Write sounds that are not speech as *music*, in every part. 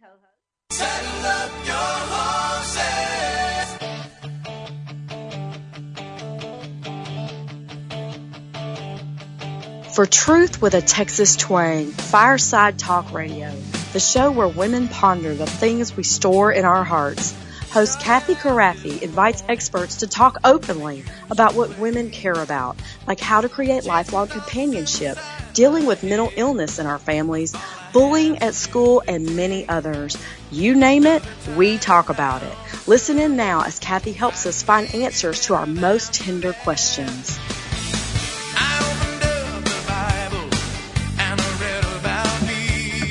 co-host. For Truth with a Texas Twang, Fireside Talk Radio, the show where women ponder the things we store in our hearts. Host Kathy Kraffve invites experts to talk openly about what women care about, like how to create lifelong companionship, dealing with mental illness in our families, bullying at school, and many others. You name it, we talk about it. Listen in now as Kathy helps us find answers to our most tender questions. I opened up the Bible and I read about me.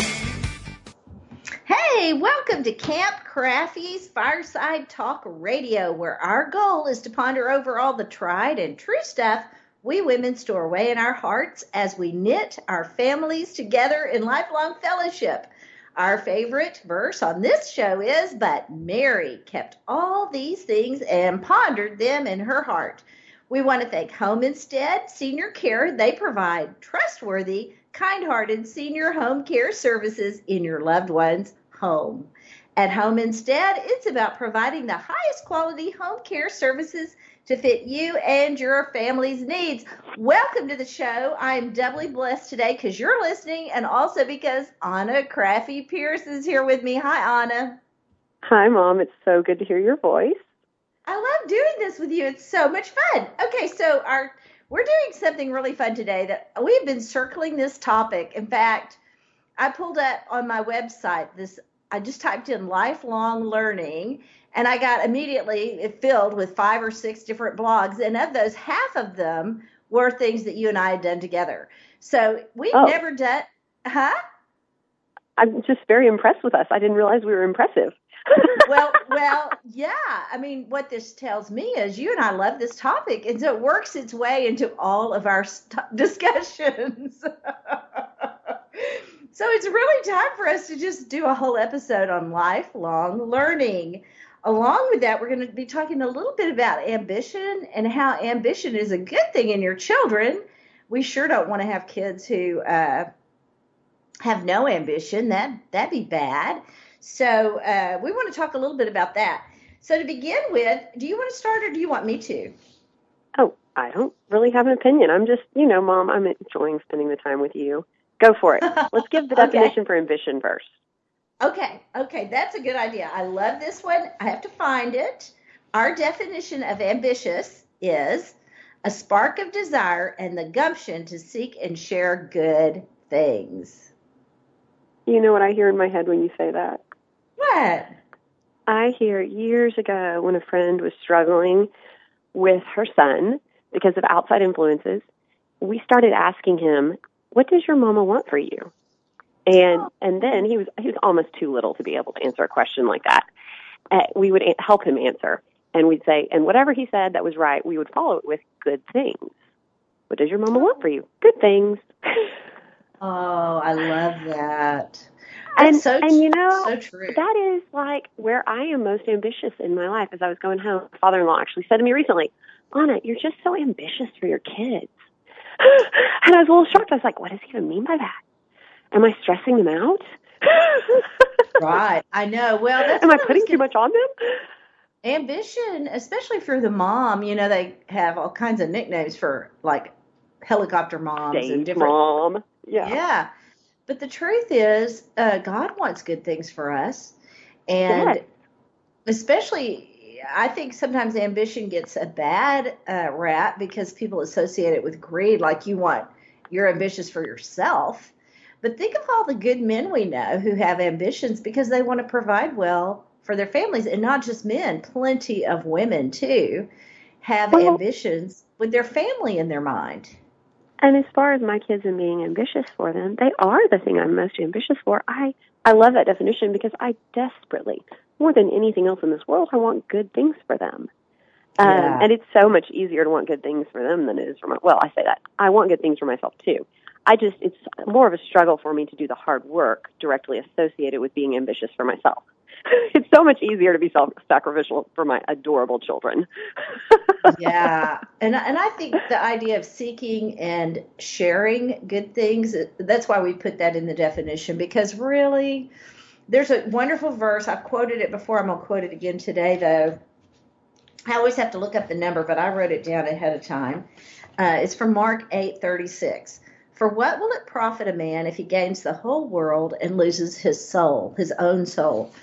Hey, welcome to Camp Kraffve's Fireside Talk Radio, where our goal is to ponder over all the tried and true stuff we women store away in our hearts as we knit our families together in lifelong fellowship. Our favorite verse on this show is But Mary kept all these things and pondered them in her heart. We want to thank Home Instead Senior Care. They provide trustworthy, kind hearted senior home care services in your loved one's home. At Home Instead, it's about providing the highest quality home care services to fit you and your family's needs. Welcome to the show. I'm doubly blessed today because you're listening and also because Anna Kraffve Pierce is here with me. Hi, Anna. Hi, Mom. It's so good to hear your voice. I love doing this with you. It's so much fun. Okay, so our we're doing something really fun today that we've been circling this topic. In fact, I pulled up on my website this I just typed in lifelong learning and I got immediately filled with five or six different blogs and of those half of them were things that you and I had done together. So we've Oh. never done huh? I'm just very impressed with us. I didn't realize we were impressive. *laughs* well, well, yeah. I mean, what this tells me is you and I love this topic, and so it works its way into all of our st- *laughs* discussions. *laughs* so it's really time for us to just do a whole episode on lifelong learning. Along with that, we're going to be talking a little bit about ambition and how ambition is a good thing in your children. We sure don't want to have kids who uh, have no ambition. That that'd be bad. So uh, we want to talk a little bit about that. So to begin with, do you want to start or do you want me to? oh, I don't really have an opinion. I'm just, you know, Mom, I'm enjoying spending the time with you. Go for it. *laughs* Let's give the Okay. definition for ambition first. Okay, okay, that's a good idea. I love this one. I have to find it. Our definition of ambitious is a spark of desire and the gumption to seek and share good things. You know what I hear in my head when you say that? What? I hear years ago when a friend was struggling with her son because of outside influences, we started asking him, "What does your mama want for you?" And and then he was he was almost too little to be able to answer a question like that. Uh, we would a- help him answer, and we'd say, and whatever he said that was right, we would follow it with good things. What does your mama want for you? Good things. *laughs* Oh, I love that. and That's so and you know so true. that is like where I am most ambitious in my life. As I was going home, my father-in-law actually said to me recently, "Anna, you're just so ambitious for your kids." *laughs* and I was a little shocked. I was like, "What does he even mean by that? Am I stressing them out? *laughs* right. I know. Well, that's Am I putting too much on them?" ambition, especially for the mom, you know, they have all kinds of nicknames for like helicopter moms and different. mom. Yeah. Yeah. But the truth is, uh, God wants good things for us. And Yes. especially, I think sometimes ambition gets a bad uh, rap because people associate it with greed, like you want, you're ambitious for yourself. But think of all the good men we know who have ambitions because they want to provide well for their families, and not just men, plenty of women too have Well- ambitions with their family in their mind. And as far as my kids and being ambitious for them, they are the thing I'm most ambitious for. I I love that definition because I desperately, more than anything else in this world, I want good things for them. Um, Yeah. and it's so much easier to want good things for them than it is for my. Well, I say that I want good things for myself too. I just it's more of a struggle for me to do the hard work directly associated with being ambitious for myself. *laughs* It's so much easier to be self-sacrificial for my adorable children. *laughs* yeah and and i think the idea of seeking and sharing good things that's why we put that in the definition because really there's a wonderful verse. I've quoted it before. I'm going to quote it again today, though. I always have to look up the number, but I wrote it down ahead of time. Uh, it's from Mark 8:36. For what will it profit a man if he gains the whole world and loses his soul, his own soul?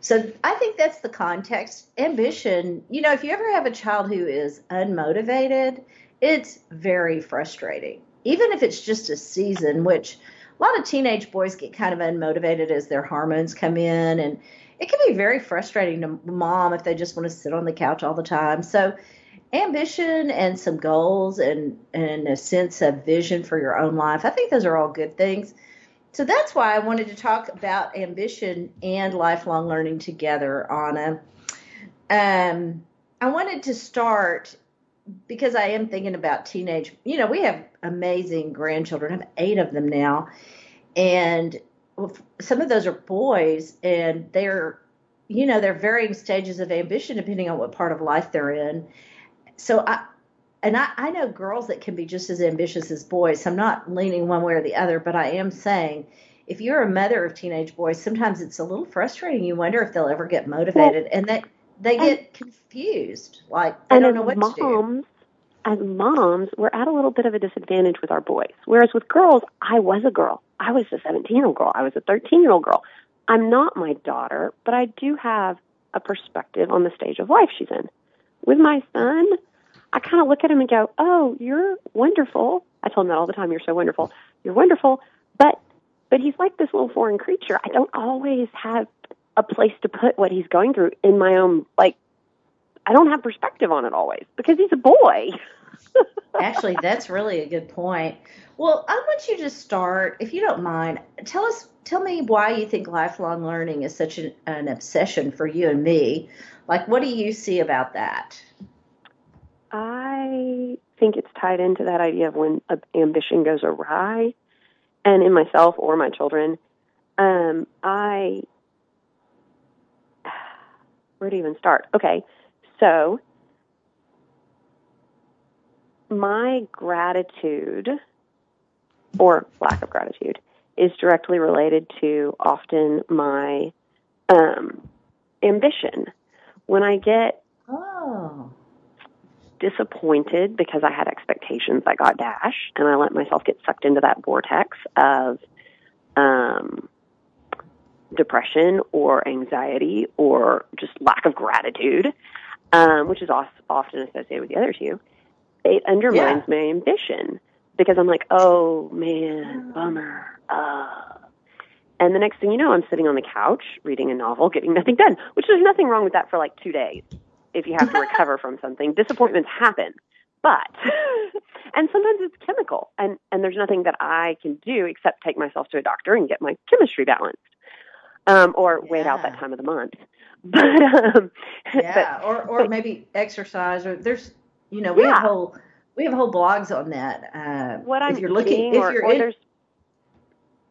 So I think that's the context. Ambition, you know, if you ever have a child who is unmotivated, it's very frustrating. Even if it's just a season, which a lot of teenage boys get kind of unmotivated as their hormones come in and it can be very frustrating to mom if they just want to sit on the couch all the time. So ambition and some goals and and a sense of vision for your own life. I think those are all good things. So that's why I wanted to talk about ambition and lifelong learning together, Anna. Um, I wanted to start because I am thinking about teenage. You know, we have amazing grandchildren. I have eight of them now, and some of those are boys, and they're, you know, they're varying stages of ambition depending on what part of life they're in. So I, and I, I know girls that can be just as ambitious as boys. So I'm not leaning one way or the other, but I am saying if you're a mother of teenage boys, sometimes it's a little frustrating. You wonder if they'll ever get motivated, well, and they they get and, confused, like they don't know what moms, to do. As moms, we're at a little bit of a disadvantage with our boys. Whereas with girls, I was a girl. I was a 17 year old girl. I was a 13 year old girl. I'm not my daughter, but I do have a perspective on the stage of life she's in. With my son, I kind of look at him and go, "Oh, you're wonderful." I tell him that all the time. You're so wonderful. You're wonderful, but but he's like this little foreign creature. I don't always have a place to put what he's going through in my own like. I don't have perspective on it always because he's a boy. *laughs* Actually, that's really a good point. Well, I want you to start, if you don't mind, tell us, tell me why you think lifelong learning is such an, an obsession for you and me. Like, what do you see about that? I think it's tied into that idea of when ambition goes awry, and in myself or my children. Um, I where to even start? Okay, so my gratitude or lack of gratitude is directly related to often my um, ambition. When I get oh disappointed because I had expectations that got dashed, and I let myself get sucked into that vortex of um, depression or anxiety or just lack of gratitude, um, which is often associated with the other two. It undermines yeah. my ambition because I'm like, oh man, bummer. Uh. And the next thing you know, I'm sitting on the couch reading a novel, getting nothing done, which there's nothing wrong with that for like two days if you have to *laughs* recover from something. Disappointments happen, but *laughs* and sometimes it's chemical, and and there's nothing that I can do except take myself to a doctor and get my chemistry balanced, um, or yeah. wait out that time of the month. *laughs* But um, yeah, but, or or but, maybe exercise, or there's you know we yeah. have whole we have whole blogs on that. Uh, what I'm if you're looking, if or, you're or in, there's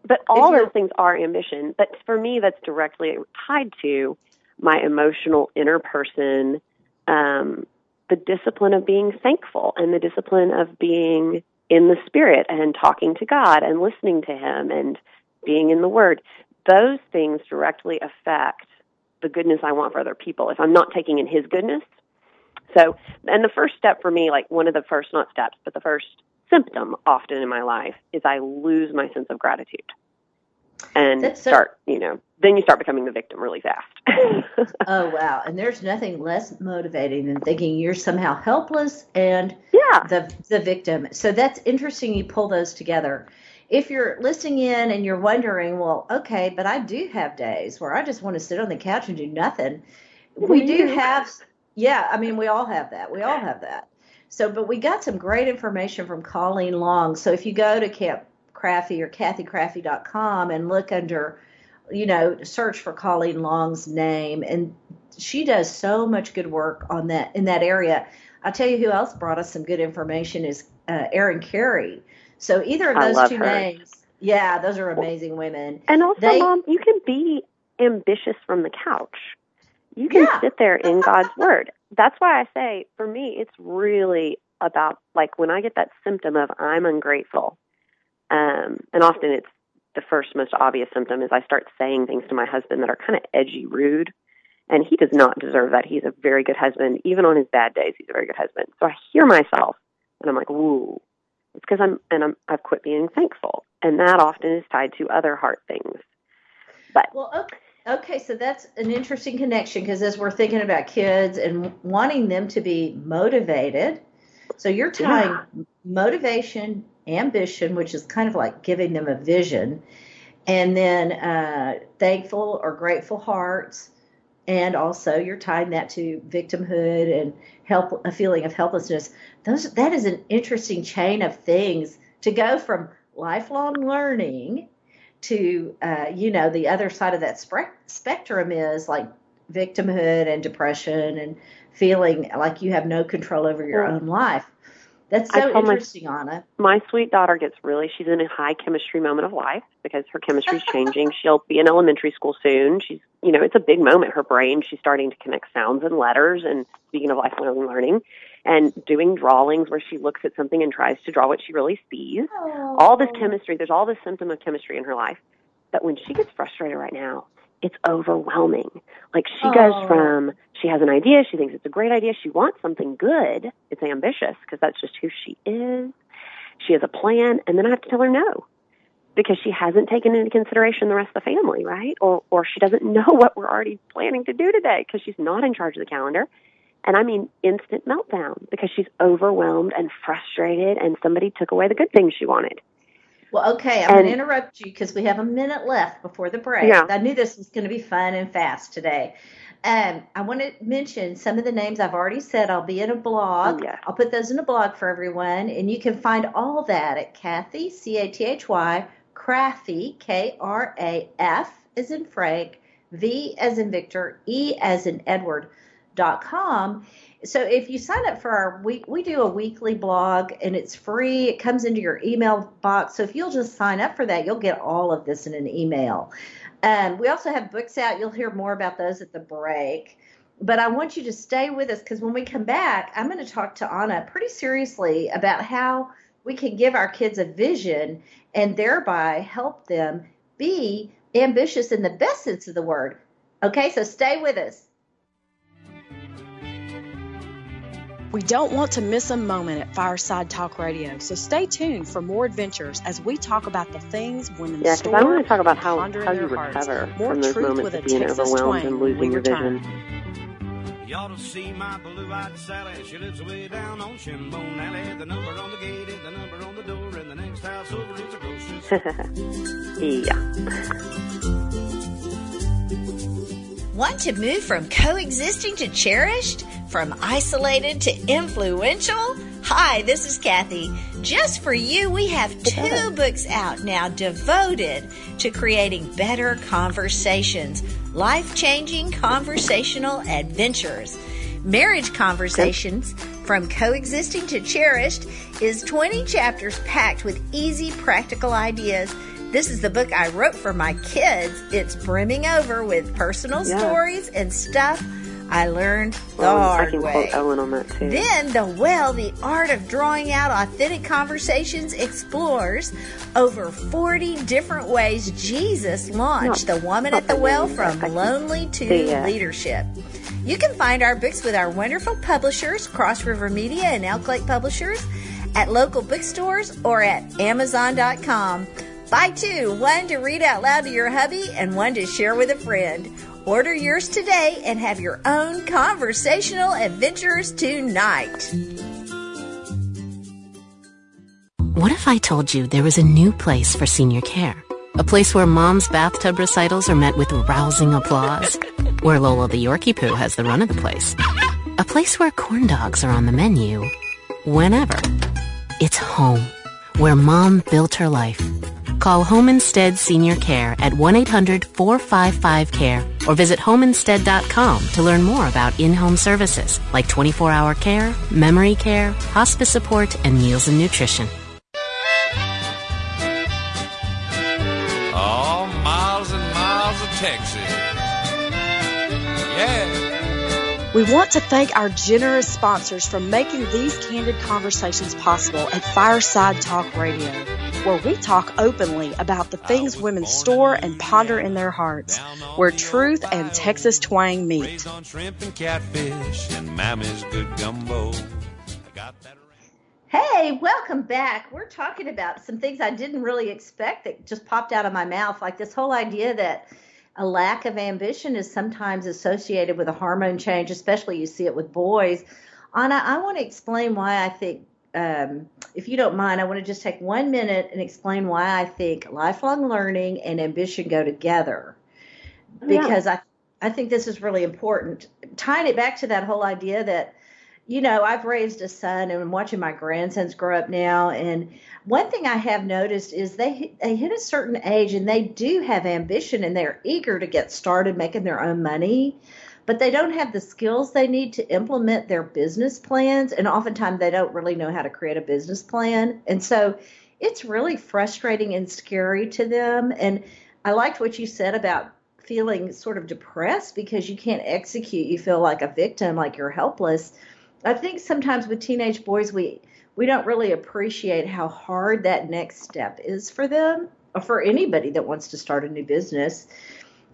but all those things are ambition. But for me, that's directly tied to my emotional inner person um, the discipline of being thankful and the discipline of being in the spirit and talking to God and listening to Him and being in the Word. Those things directly affect the goodness I want for other people. If I'm not taking in His goodness, so and the first step for me, like one of the first not steps, but the first symptom often in my life is I lose my sense of gratitude and That's so- start, you know, then you start becoming the victim really fast. *laughs* oh wow! And there's nothing less motivating than thinking you're somehow helpless and yeah. the the victim. So that's interesting. You pull those together. If you're listening in and you're wondering, well, okay, but I do have days where I just want to sit on the couch and do nothing. We do have, yeah. I mean, we all have that. We all have that. So, but we got some great information from Colleen Long. So if you go to Camp Kraffve or KathyKraffve.com and look under you know, search for Colleen Long's name, and she does so much good work on that in that area. I'll tell you who else brought us some good information is uh, Erin Carey. So either of those two her. names, yeah, those are amazing women. And also, they, mom, you can be ambitious from the couch. You can yeah. sit there in God's word. That's why I say, for me, it's really about like when I get that symptom of I'm ungrateful, um, and often it's the first most obvious symptom is I start saying things to my husband that are kind of edgy, rude, and he does not deserve that. He's a very good husband, even on his bad days. He's a very good husband. So I hear myself, and I'm like, "Ooh." It's because I'm and I'm I've quit being thankful, and that often is tied to other heart things. But Well, okay. Okay, so that's an interesting connection because as we're thinking about kids and wanting them to be motivated, so you're tying Yeah. motivation, ambition, which is kind of like giving them a vision, and then uh, thankful or grateful hearts, and also you're tying that to victimhood and help a feeling of helplessness. Those that is an interesting chain of things to go from lifelong learning to uh, you know the other side of that spec- spectrum is like victimhood and depression and feeling like you have no control over your own life. That's so told my- interesting, Anna. my sweet daughter gets really she's in a high chemistry moment of life because her chemistry's *laughs* changing. She'll be in elementary school soon. She's you know it's a big moment her brain. She's starting to connect sounds and letters and speaking of lifelong learning and doing drawings where she looks at something and tries to draw what she really sees. All this chemistry there's all this symptom of chemistry in her life. But when she gets frustrated right now it's overwhelming. Like she goes Oh. from she has an idea. She thinks it's a great idea. She wants something good. It's ambitious because that's just who she is. She has a plan and then i have to tell her no because she hasn't taken into consideration the rest of the family right? Or or she doesn't *laughs* know what we're already planning to do today because she's not in charge of the calendar. And i mean instant meltdown because she's overwhelmed and frustrated and somebody took away the good things she wanted. Well, okay, I'm going to interrupt you because we have a minute left before the break. Yeah. I knew this was going to be fun and fast today. Um, I want to mention some of the names I've already said. I'll be in a blog. Oh, yeah. I'll put those in a blog for everyone, and you can find all that at Kathy C A T H Y Kraffve K R A F as in Frank, V as in Victor, E as in Edward dot com. So if you sign up for our week, we do a weekly blog and it's free. It comes into your email box. So if you'll just sign up for that, you'll get all of this in an email. Um, we also have books out. You'll hear more about those at the break. But I want you to stay with us because when we come back, I'm going to talk to Anna pretty seriously about how we can give our kids a vision and thereby help them be ambitious in the best sense of the word. Okay, so stay with us. We don't want to miss a moment at Fireside Talk Radio, so stay tuned for more adventures as we talk about the things women yeah because store i want to talk about how, how you their hearts. recover More from those truth moments with of being Texas overwhelmed and losing your vision You ought to see my blue-eyed Sally. She lives way down on Shinbone Alley. The number on the gate is the number on the door, and the next house over is a grocery store. *laughs* yeah Want to move from coexisting to cherished? From isolated to influential? Hi, this is Kathy. Just for you, we have two books out now devoted to creating better conversations, life changing conversational adventures. Marriage Conversations from Coexisting to Cherished is 20 chapters packed with easy, practical ideas. This is the book I wrote for my kids. It's brimming over with personal Yeah. stories and stuff I learned oh, the well, i hard can way. quote ellen on that too Then the well, the art of drawing out authentic conversations explores over 40 different ways Jesus launched No, the woman at the well from I lonely to leadership. You can find our books with our wonderful publishers, Cross River Media and Elk Lake Publishers, at local bookstores or at Amazon.com. Buy two, one to read out loud to your hubby and one to share with a friend. Order yours today and have your own conversational adventures tonight. What if I told you there was a new place for senior care? A place where mom's bathtub recitals are met with rousing applause. Where Lola the Yorkie Poo has the run of the place. A place where corn dogs are on the menu. Whenever. It's home. Where mom built her life. Call Home Instead Senior Care at 1-800-455-CARE or visit homeinstead.com to learn more about in-home services like 24-hour care, memory care, hospice support, and meals and nutrition. Oh, miles and miles of Texas. Yeah. We want to thank our generous sponsors for making these candid conversations possible at Fireside Talk Radio. Where we talk openly about the things women store and ponder in their hearts, where truth and Texas twang meet. On shrimp and catfish and Mammy's good gumbo. I got that Hey, welcome back. We're talking about some things I didn't really expect that just popped out of my mouth, like this whole idea that a lack of ambition is sometimes associated with a hormone change, especially you see it with boys. Anna, I want to explain why I think, um, if you don't mind, I want to just take one minute and explain why I think lifelong learning and ambition go together. Because I, I think this is really important. Tying it back to that whole idea that you know, I've raised a son and I'm watching my grandsons grow up now. And one thing I have noticed is they they hit a certain age and they do have ambition and they're eager to get started making their own money, but they don't have the skills they need to implement their business plans. And oftentimes they don't really know how to create a business plan. And so it's really frustrating and scary to them. And I liked what you said about feeling sort of depressed because you can't execute. You feel like a victim, like you're helpless I think sometimes with teenage boys, we we don't really appreciate how hard that next step is for them or for anybody that wants to start a new business.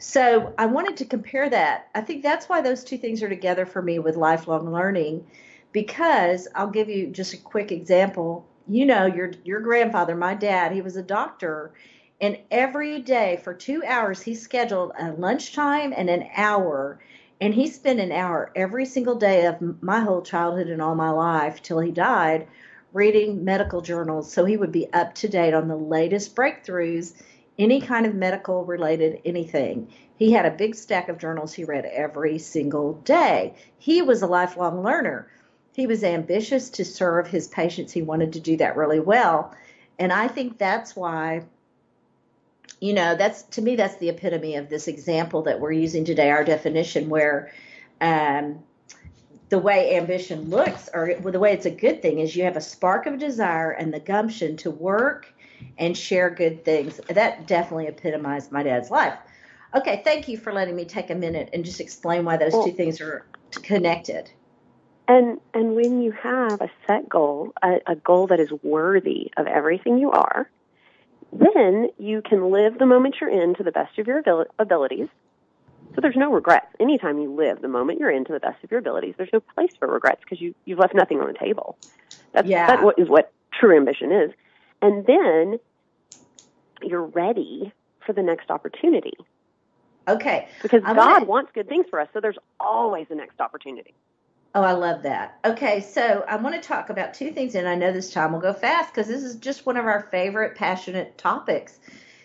So I wanted to compare that. I think that's why those two things are together for me with lifelong learning, because I'll give you just a quick example. You know, your your grandfather, my dad, he was a doctor, and every day for two hours he scheduled a lunchtime and an hour and he spent an hour every single day of my whole childhood and all my life till he died reading medical journals so he would be up to date on the latest breakthroughs, any kind of medical related anything. He had a big stack of journals he read every single day. He was a lifelong learner. He was ambitious to serve his patients. He wanted to do that really well. And I think that's why you know that's to me that's the epitome of this example that we're using today our definition where um, the way ambition looks or the way it's a good thing is you have a spark of desire and the gumption to work and share good things that definitely epitomized my dad's life okay thank you for letting me take a minute and just explain why those well, two things are connected and and when you have a set goal a, a goal that is worthy of everything you are then you can live the moment you're in to the best of your abil- abilities. So there's no regrets. Anytime you live the moment you're in to the best of your abilities, there's no place for regrets because you, you've left nothing on the table. That's, yeah. that what is what true ambition is. And then you're ready for the next opportunity. Okay. Because I'm God gonna- wants good things for us, so there's always a next opportunity. Oh, I love that. Okay, so I want to talk about two things, and I know this time will go fast because this is just one of our favorite, passionate topics.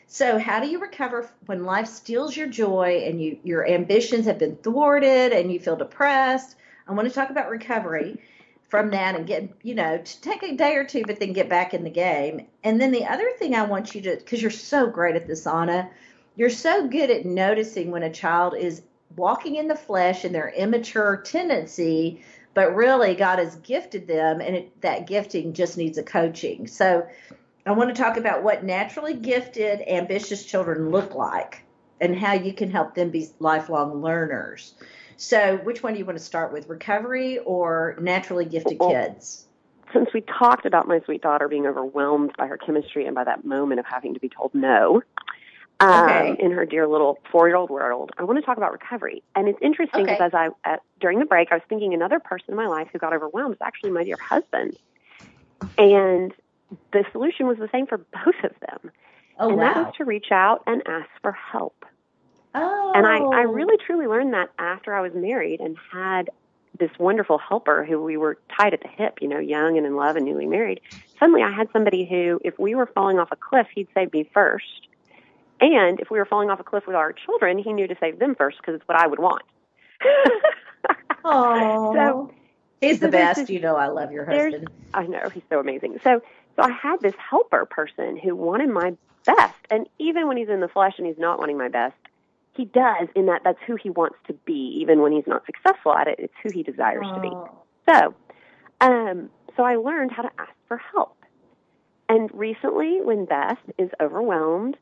So, how do you recover when life steals your joy and you your ambitions have been thwarted and you feel depressed? I want to talk about recovery from that and get you know to take a day or two, but then get back in the game. And then the other thing I want you to, because you're so great at this, Anna, you're so good at noticing when a child is walking in the flesh and their immature tendency, but really God has gifted them, and it, that gifting just needs a coaching. So, I want to talk about what naturally gifted, ambitious children look like and how you can help them be lifelong learners. So, which one do you want to start with, recovery or naturally gifted kids? Since we talked about my sweet daughter being overwhelmed by her chemistry and by that moment of having to be told no, um, in her dear little four-year-old world. I want to talk about recovery, and it's interesting Okay. because as I at, during the break, I was thinking another person in my life who got overwhelmed was actually my dear husband, and the solution was the same for both of them, Oh, and that wow. was to reach out and ask for help. Oh. And I, I oh. really truly learned that after I was married and had this wonderful helper who we were tied at the hip, you know, young and in love and newly married. Suddenly I had somebody who, if we were falling off a cliff, he'd save me first. And if we were falling off a cliff with our children, he knew to save them first because it's what I would want. *laughs* Oh, So he's the so there's best. this- You know, I love your husband. I know he's so amazing. So, so I had this helper person who wanted my best, and even when he's in the flesh and he's not wanting my best, he does. In that, that's who he wants to be. Even when he's not successful at it, it's who he desires to be. Oh. So, um, so I learned how to ask for help. And recently, when Beth is overwhelmed,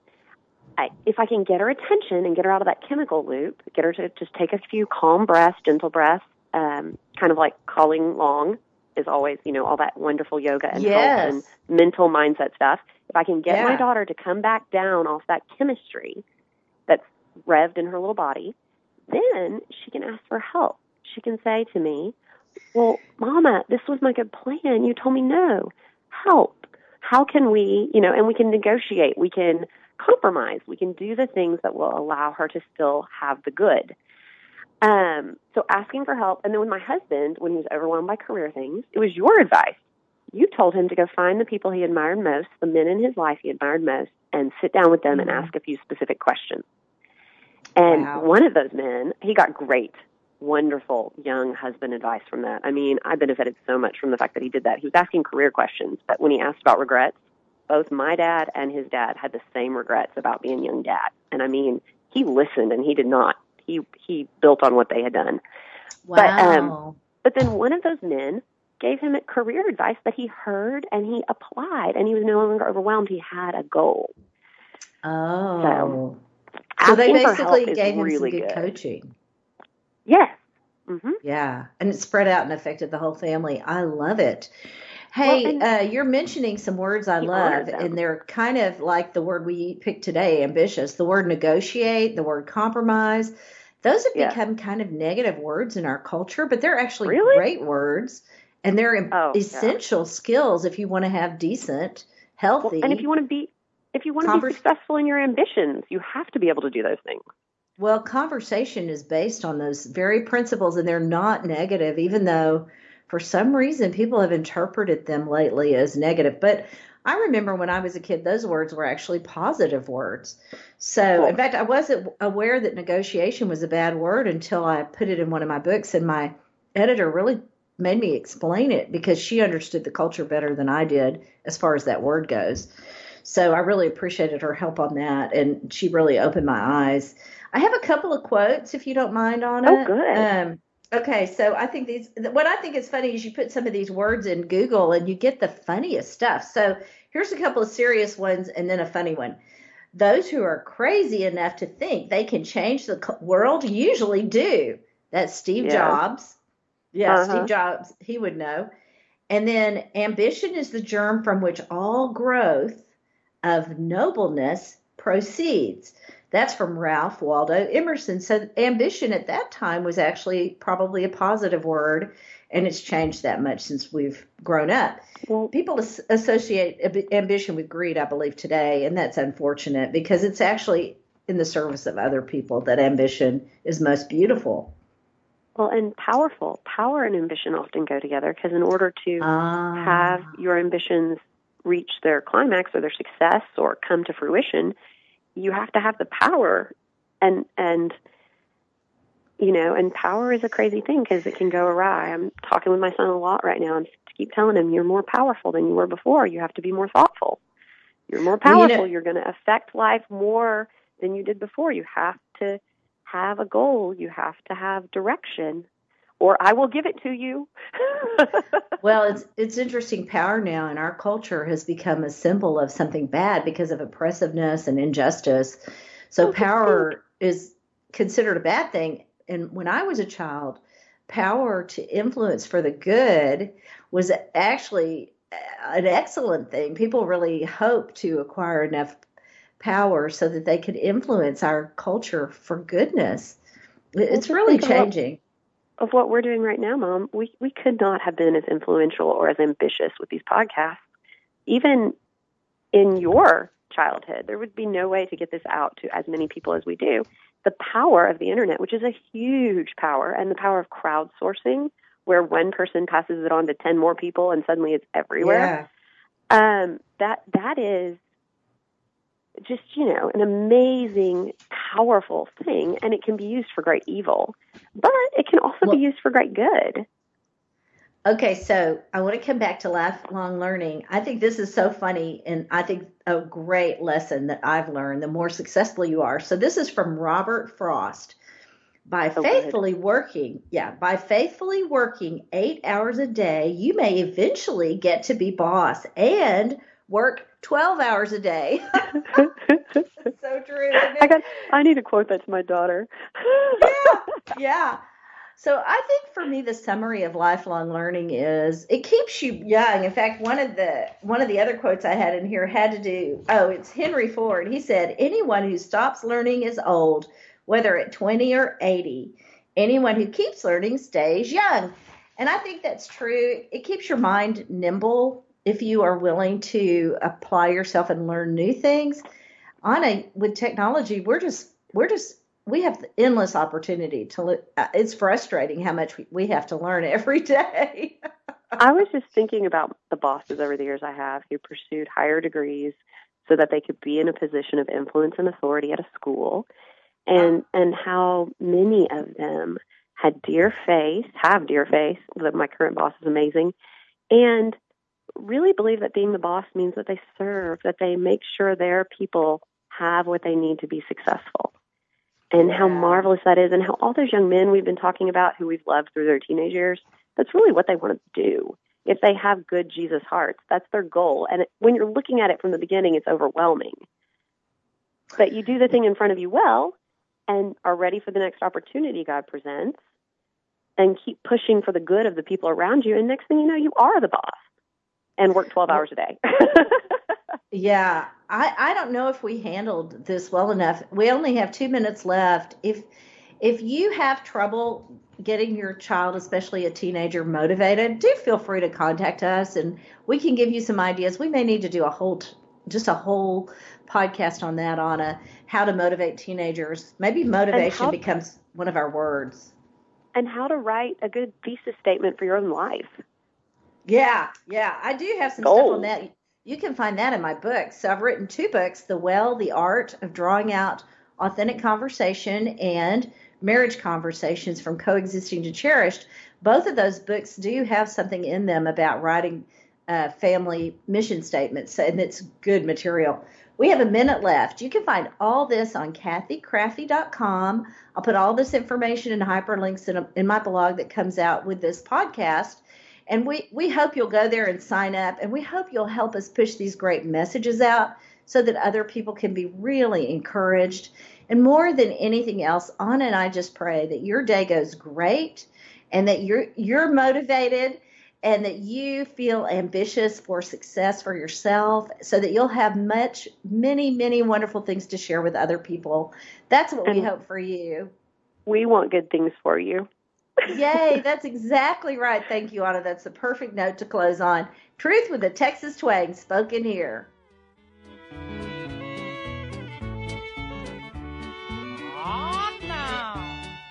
I, if I can get her attention and get her out of that chemical loop, get her to just take a few calm breaths, gentle breaths, um, kind of like Colleen Long, is always, you know, all that wonderful yoga and Yes. health and mental mindset stuff. If I can get my daughter to come back down off that chemistry revved in her little body, then she can ask for help. She can say to me, Well, Mama, this was my good plan. You told me no. Help. How can we, you know, and we can negotiate. We can compromise. We can do the things that will allow her to still have the good. Um, so asking for help. And then with my husband, when he was overwhelmed by career things, it was your advice. You told him to go find the people he admired most, the men in his life he admired most, and sit down with them and Mhm. ask a few specific questions. And Wow. one of those men, he got great, wonderful young husband advice from that. I mean, I benefited so much from the fact that he did that. He was asking career questions, but when he asked about regrets, both my dad and his dad had the same regrets about being young dad. And I mean, he listened and he did not. He he built on what they had done. Wow. But, um, But then one of those men gave him career advice that he heard and he applied and he was no longer overwhelmed. He had a goal. oh. So they for help basically gave him really some good, good. coaching. Yes. hmm Yeah, and it spread out and affected the whole family. I love it. Hey, Well, uh, you're mentioning some words I love, and they're kind of like the word we picked today ambitious. The word negotiate, the word compromise. Those have Yeah. become kind of negative words in our culture, but they're actually Really? great words, and they're Oh, yeah. essential skills if you want to have decent, Well, healthy. and if you want to be if you want to be successful in your ambitions, you have to be able to do those things. Well, conversation is based on those very principles, and they're not negative, even though for some reason people have interpreted them lately as negative. But I remember when I was a kid, those words were actually positive words. So, Cool. in fact, I wasn't aware that negotiation was a bad word until I put it in one of my books, and my editor really made me explain it because she understood the culture better than I did as far as that word goes. So I really appreciated her help on that, and she really opened my eyes. I have a couple of quotes, if you don't mind, on it. Oh, it. good. Um, okay, so I think these. What I think is funny is you put some of these words in Google, and you get the funniest stuff. So here's a couple of serious ones, and then a funny one. Those who are crazy enough to think they can change the world usually do. That's Steve Yeah. Jobs. Yeah, Uh-huh. Steve Jobs. He would know. And then ambition is the germ from which all growth of nobleness proceeds. That's from Ralph Waldo Emerson. So ambition at that time was actually probably a positive word, and it's changed that much since we've grown up. Well, People as- associate ab- ambition with greed, I believe, today, and that's unfortunate because it's actually in the service of other people that ambition is most beautiful. well, and powerful. Power and ambition often go together because in order to Ah. have your ambitions reach their climax or their success or come to fruition, you have to have the power and and you know, and power is a crazy thing because it can go awry. I'm talking with my son a lot right now and to keep telling him you're more powerful than you were before. You have to be more thoughtful. You're more Well, you know- powerful. you're going to affect life more than you did before. You have to have a goal. You have to have direction or I will give it to you. *laughs* Well, it's it's interesting. Power now in our culture has become a symbol of something bad because of oppressiveness and injustice. So Oh, power is considered a bad thing. And when I was a child, power to influence for the good was actually an excellent thing. People really hoped to acquire enough power so that they could influence our culture for goodness. It's really changing. Of what we're doing right now, Mom, we we could not have been as influential or as ambitious with these podcasts. Even in your childhood, there would be no way to get this out to as many people as we do. The power of the internet, which is a huge power, and the power of crowdsourcing, where one person passes it on to ten more people and suddenly it's everywhere. Yeah. Um, that that is just you know an amazing, powerful thing, and it can be used for great evil, but it can also Well- be used for great good. Okay, so I want to come back to lifelong learning. I think this is so funny, and I think a great lesson that I've learned the more successful you are. So, this is from Robert Frost. By Oh, good. faithfully working, yeah, by faithfully working eight hours a day, you may eventually get to be boss and work 12 hours a day. *laughs* So true. I got. I need to quote that to my daughter. yeah, *laughs* yeah. So I think for me the summary of lifelong learning is it keeps you young. In fact, one of the one of the other quotes I had in here had to do oh, it's Henry Ford. He said, "Anyone who stops learning is old, whether at 20 or 80. Anyone who keeps learning stays young." And I think that's true. It keeps your mind nimble if you are willing to apply yourself and learn new things. On a with technology, we're just we're just we have endless opportunity to uh, it's frustrating how much we have to learn *laughs* every day i was just thinking about the bosses over the years i have who pursued higher degrees so that they could be in a position of influence and authority at a school and and how many of them had dear faith have dear that my current boss is amazing and really believe that being the boss means that they serve that they make sure their people have what they need to be successful and how marvelous that is, and how all those young men we've been talking about who we've loved through their teenage years, that's really what they want to do. If they have good Jesus hearts, that's their goal. And when you're looking at it from the beginning, it's overwhelming. But you do the thing in front of you well and are ready for the next opportunity God presents and keep pushing for the good of the people around you. And next thing you know, you are the boss and work 12 hours a day. *laughs* Yeah, I, I don't know if we handled this well enough. We only have two minutes left. If if you have trouble getting your child, especially a teenager, motivated, do feel free to contact us, and we can give you some ideas. We may need to do a whole just a whole podcast on that on a how to motivate teenagers. Maybe motivation how, becomes one of our words. And how to write a good thesis statement for your own life. Yeah, yeah, I do have some Goals. stuff on that. You can find that in my books. So I've written two books The Well, The Art of Drawing Out Authentic Conversation and Marriage Conversations from Coexisting to Cherished. Both of those books do have something in them about writing uh, family mission statements, and it's good material. We have a minute left. You can find all this on kathykraffve.com. I'll put all this information and hyperlinks in, a, in my blog that comes out with this podcast. And we, we hope you'll go there and sign up, and we hope you'll help us push these great messages out so that other people can be really encouraged. And more than anything else, Anna and I just pray that your day goes great and that you're you're motivated and that you feel ambitious for success for yourself so that you'll have much many many wonderful things to share with other people. That's what and we hope for you. We want good things for you. Yay, that's exactly right. Thank you, Anna. That's the perfect note to close on. Truth with a Texas twang spoken here.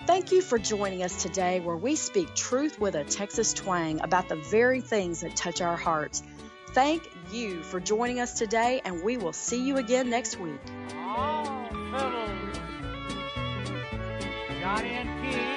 Thank you for joining us today where we speak truth with a Texas twang about the very things that touch our hearts. Thank you for joining us today, and we will see you again next week. Oh, fellows. Johnny and Keith, yes?